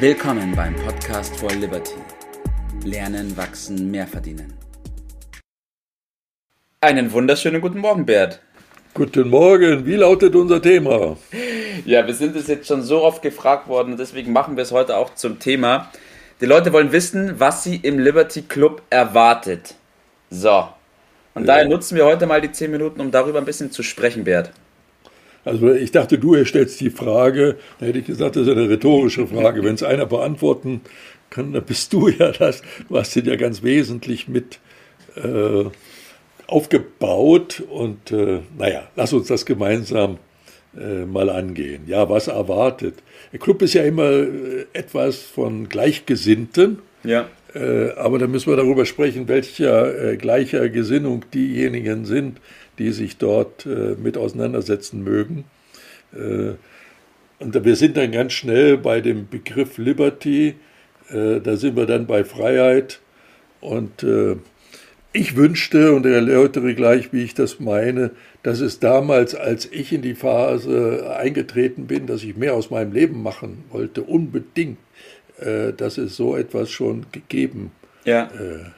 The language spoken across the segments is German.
Willkommen beim Podcast for Liberty. Lernen, wachsen, mehr verdienen. Einen wunderschönen guten Morgen, Bert. Guten Morgen, wie lautet unser Thema? Ja, wir sind es jetzt schon so oft gefragt worden deswegen machen wir es heute auch zum Thema. Die Leute wollen wissen, was sie im Liberty Club erwartet. So. Und ja. daher nutzen wir heute mal die 10 Minuten, um darüber ein bisschen zu sprechen, Bert. Also ich dachte, du stellst die Frage, da hätte ich gesagt, das ist eine rhetorische Frage. Wenn es einer beantworten kann, dann bist du ja das. Du hast ihn ja ganz wesentlich mit äh, aufgebaut und äh, naja, lass uns das gemeinsam äh, mal angehen. Ja, was erwartet? Der Club ist ja immer äh, etwas von Gleichgesinnten. Ja. Äh, aber da müssen wir darüber sprechen, welcher äh, gleicher Gesinnung diejenigen sind, die sich dort äh, mit auseinandersetzen mögen. Äh, und wir sind dann ganz schnell bei dem Begriff Liberty, äh, da sind wir dann bei Freiheit. Und äh, ich wünschte und erläutere gleich, wie ich das meine, dass es damals, als ich in die Phase eingetreten bin, dass ich mehr aus meinem Leben machen wollte, unbedingt, äh, dass es so etwas schon gegeben ja.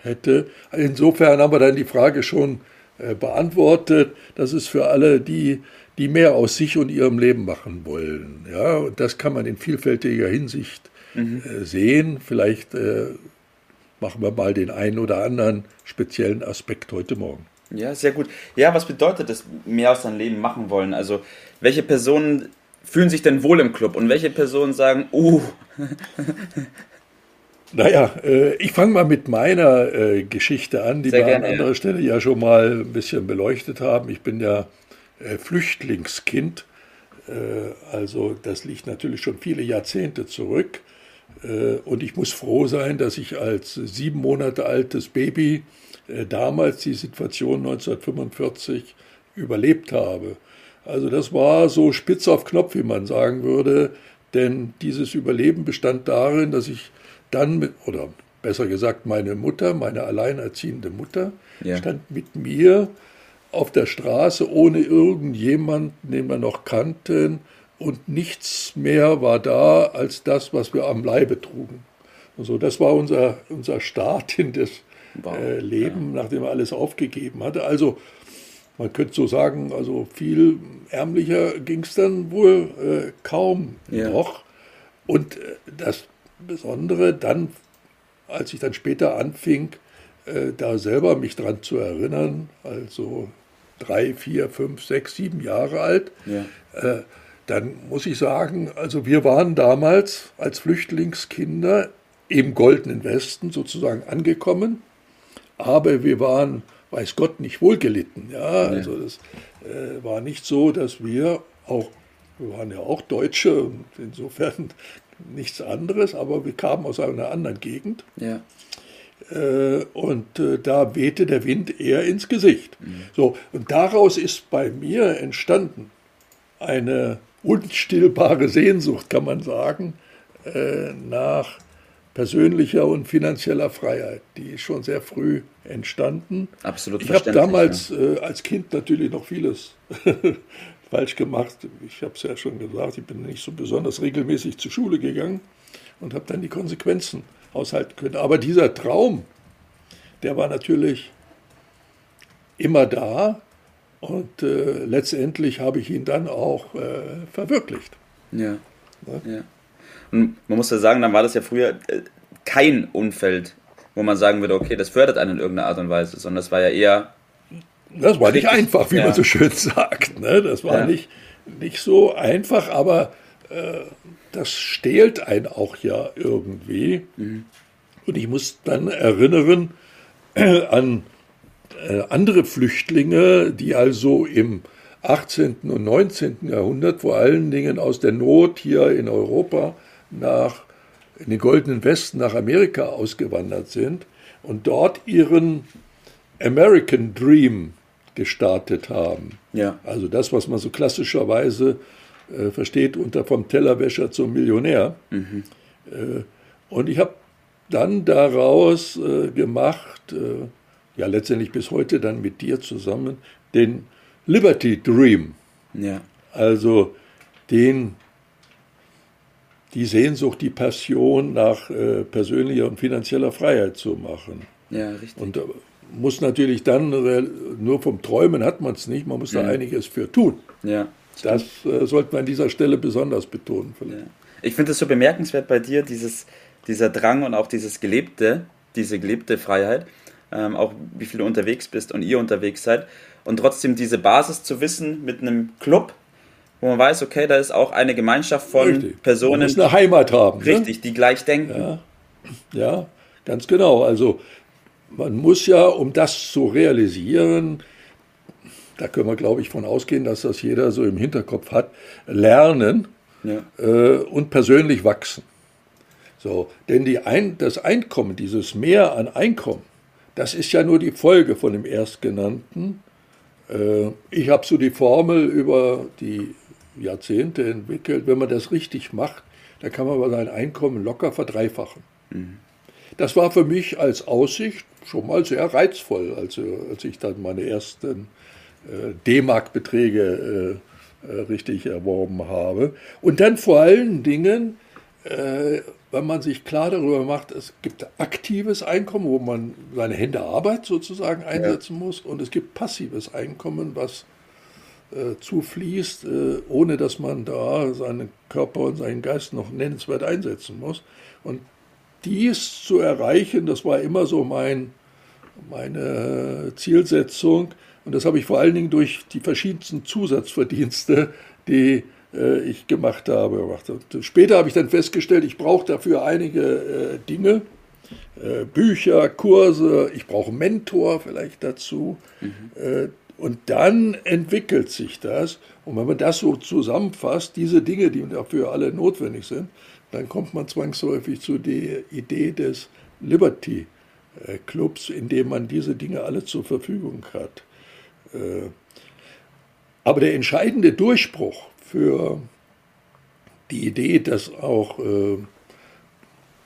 hätte. Insofern haben wir dann die Frage schon beantwortet. Das ist für alle die, die mehr aus sich und ihrem Leben machen wollen. Ja, und das kann man in vielfältiger Hinsicht mhm. äh, sehen. Vielleicht äh, machen wir mal den einen oder anderen speziellen Aspekt heute Morgen. Ja, sehr gut. Ja, was bedeutet das, mehr aus seinem Leben machen wollen? Also, welche Personen fühlen sich denn wohl im Club und welche Personen sagen, uh, Naja, äh, ich fange mal mit meiner äh, Geschichte an, die Sehr wir gerne, an anderer ja. Stelle ja schon mal ein bisschen beleuchtet haben. Ich bin ja äh, Flüchtlingskind, äh, also das liegt natürlich schon viele Jahrzehnte zurück. Äh, und ich muss froh sein, dass ich als sieben Monate altes Baby äh, damals die Situation 1945 überlebt habe. Also das war so spitz auf Knopf, wie man sagen würde, denn dieses Überleben bestand darin, dass ich dann mit, oder besser gesagt meine Mutter, meine alleinerziehende Mutter, ja. stand mit mir auf der Straße ohne irgendjemanden, den wir noch kannten, und nichts mehr war da als das, was wir am Leibe trugen. Also das war unser, unser Start in das wow. äh, Leben, ja. nachdem er alles aufgegeben hatte. Also man könnte so sagen, also viel ärmlicher ging es dann wohl äh, kaum ja. noch. Und äh, das Besondere dann, als ich dann später anfing, äh, da selber mich dran zu erinnern, also drei, vier, fünf, sechs, sieben Jahre alt, ja. äh, dann muss ich sagen, also wir waren damals als Flüchtlingskinder im Goldenen Westen sozusagen angekommen, aber wir waren, weiß Gott, nicht wohlgelitten. Ja, also es äh, war nicht so, dass wir auch wir waren ja auch Deutsche und insofern nichts anderes, aber wir kamen aus einer anderen Gegend. Ja. Äh, und äh, da wehte der Wind eher ins Gesicht. Mhm. So, und daraus ist bei mir entstanden eine unstillbare Sehnsucht, kann man sagen, äh, nach persönlicher und finanzieller Freiheit. Die ist schon sehr früh entstanden. Absolut. Ich habe damals ja. äh, als Kind natürlich noch vieles falsch gemacht. Ich habe es ja schon gesagt, ich bin nicht so besonders regelmäßig zur Schule gegangen und habe dann die Konsequenzen aushalten können. Aber dieser Traum, der war natürlich immer da und äh, letztendlich habe ich ihn dann auch äh, verwirklicht. Ja. ja. ja. Und man muss ja sagen, dann war das ja früher äh, kein Umfeld, wo man sagen würde, okay, das fördert einen in irgendeiner Art und Weise, sondern das war ja eher das war nicht einfach, wie ja. man so schön sagt. Ne? Das war ja. nicht, nicht so einfach, aber äh, das stählt einen auch ja irgendwie. Mhm. Und ich muss dann erinnern äh, an äh, andere Flüchtlinge, die also im 18. und 19. Jahrhundert vor allen Dingen aus der Not hier in Europa nach in den goldenen Westen nach Amerika ausgewandert sind und dort ihren American Dream gestartet haben. Ja. Also das, was man so klassischerweise äh, versteht unter vom Tellerwäscher zum Millionär. Mhm. Äh, und ich habe dann daraus äh, gemacht, äh, ja letztendlich bis heute dann mit dir zusammen, den Liberty Dream. Ja. Also den die Sehnsucht, die Passion nach äh, persönlicher und finanzieller Freiheit zu machen. Ja, richtig. Und äh, muss natürlich dann, nur vom Träumen hat man es nicht, man muss da einiges für tun. Ja. Das äh, sollte man an dieser Stelle besonders betonen. Ja. Ich finde es so bemerkenswert bei dir, dieses, dieser Drang und auch dieses gelebte, diese gelebte Freiheit, ähm, auch wie viel du unterwegs bist und ihr unterwegs seid. Und trotzdem diese Basis zu wissen mit einem Club, wo man weiß, okay, da ist auch eine Gemeinschaft von richtig. Personen. Man muss eine Heimat haben. Ne? Richtig, ne? die gleich denken. Ja. ja, ganz genau. Also man muss ja, um das zu realisieren, da können wir, glaube ich, von ausgehen, dass das jeder so im Hinterkopf hat, lernen ja. äh, und persönlich wachsen. So, denn die Ein das Einkommen, dieses Mehr an Einkommen, das ist ja nur die Folge von dem Erstgenannten. Äh, ich habe so die Formel über die Jahrzehnte entwickelt. Wenn man das richtig macht, dann kann man sein Einkommen locker verdreifachen. Mhm. Das war für mich als Aussicht schon mal sehr reizvoll, als, als ich dann meine ersten äh, D-Mark-Beträge äh, äh, richtig erworben habe. Und dann vor allen Dingen, äh, wenn man sich klar darüber macht, es gibt aktives Einkommen, wo man seine Hände Arbeit sozusagen einsetzen ja. muss, und es gibt passives Einkommen, was äh, zufließt, äh, ohne dass man da seinen Körper und seinen Geist noch nennenswert einsetzen muss. Und dies zu erreichen, das war immer so mein, meine Zielsetzung. Und das habe ich vor allen Dingen durch die verschiedensten Zusatzverdienste, die äh, ich gemacht habe, gemacht. Später habe ich dann festgestellt, ich brauche dafür einige äh, Dinge, äh, Bücher, Kurse, ich brauche Mentor vielleicht dazu. Mhm. Äh, und dann entwickelt sich das. Und wenn man das so zusammenfasst, diese Dinge, die dafür alle notwendig sind, dann kommt man zwangsläufig zu der Idee des Liberty Clubs, in dem man diese Dinge alle zur Verfügung hat. Äh, aber der entscheidende Durchbruch für die Idee, das auch äh,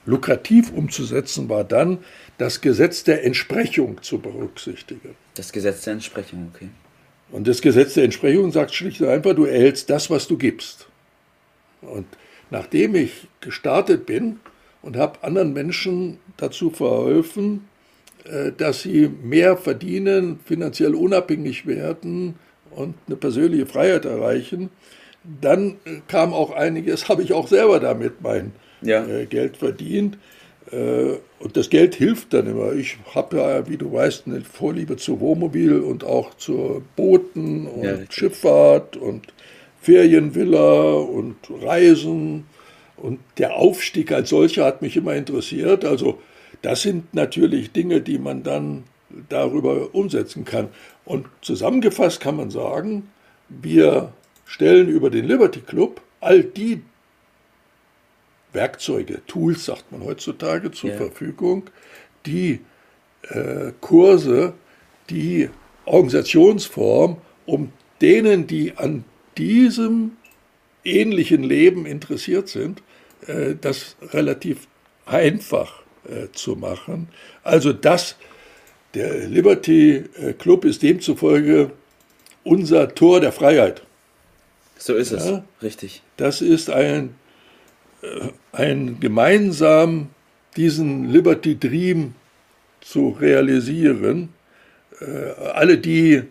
lukrativ umzusetzen, war dann, das Gesetz der Entsprechung zu berücksichtigen. Das Gesetz der Entsprechung, okay. Und das Gesetz der Entsprechung sagt schlicht und einfach, du erhältst das, was du gibst. Und nachdem ich gestartet bin und habe anderen Menschen dazu verholfen, äh, dass sie mehr verdienen, finanziell unabhängig werden und eine persönliche Freiheit erreichen, dann äh, kam auch einiges, habe ich auch selber damit mein ja. Äh, Geld verdient. Und das Geld hilft dann immer. Ich habe ja, wie du weißt, eine Vorliebe zu Wohnmobil und auch zur Booten und ja, Schifffahrt und Ferienvilla und Reisen. Und der Aufstieg als solcher hat mich immer interessiert. Also das sind natürlich Dinge, die man dann darüber umsetzen kann. Und zusammengefasst kann man sagen, wir stellen über den Liberty Club all die Werkzeuge, Tools, sagt man heutzutage, zur ja. Verfügung, die äh, Kurse, die Organisationsform, um denen, die an diesem ähnlichen Leben interessiert sind, äh, das relativ einfach äh, zu machen. Also das, der Liberty äh, Club ist demzufolge unser Tor der Freiheit. So ist ja, es, richtig. Das ist ein, ein gemeinsam diesen Liberty Dream zu realisieren. Alle, die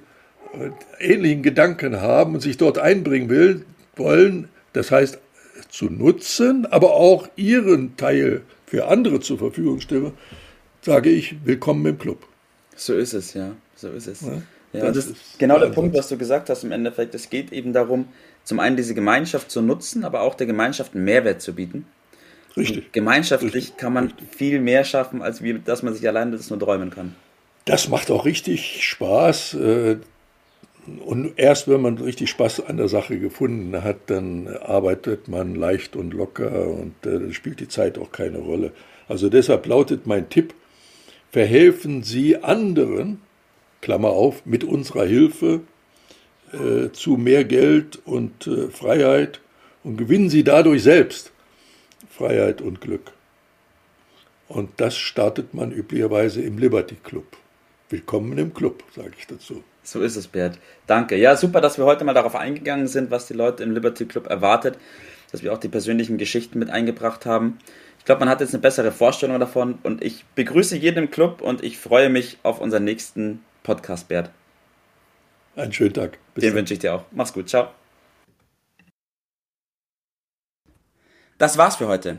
ähnlichen Gedanken haben und sich dort einbringen will, wollen, das heißt zu nutzen, aber auch ihren Teil für andere zur Verfügung stelle, sage ich, willkommen im Club. So ist es, ja. So ist es. Ja, ja das, das ist genau der Punkt, was du gesagt hast im Endeffekt. Es geht eben darum, zum einen diese Gemeinschaft zu nutzen, aber auch der Gemeinschaft einen Mehrwert zu bieten. Richtig. Und gemeinschaftlich Richtig. kann man Richtig. viel mehr schaffen, als wie, dass man sich alleine das nur träumen kann. Das macht auch richtig Spaß. Und erst wenn man richtig Spaß an der Sache gefunden hat, dann arbeitet man leicht und locker und äh, spielt die Zeit auch keine Rolle. Also deshalb lautet mein Tipp, verhelfen Sie anderen, Klammer auf, mit unserer Hilfe äh, zu mehr Geld und äh, Freiheit und gewinnen Sie dadurch selbst Freiheit und Glück. Und das startet man üblicherweise im Liberty Club. Willkommen im Club, sage ich dazu. So ist es, Bert. Danke. Ja, super, dass wir heute mal darauf eingegangen sind, was die Leute im Liberty Club erwartet. dass wir auch die persönlichen Geschichten mit eingebracht haben. Ich glaube, man hat jetzt eine bessere Vorstellung davon und ich begrüße jeden im Club und ich freue mich auf unseren nächsten Podcast, Bert. Einen schönen Tag. Bis Den wünsche ich dir auch. Mach's gut. Ciao. Das war's für heute.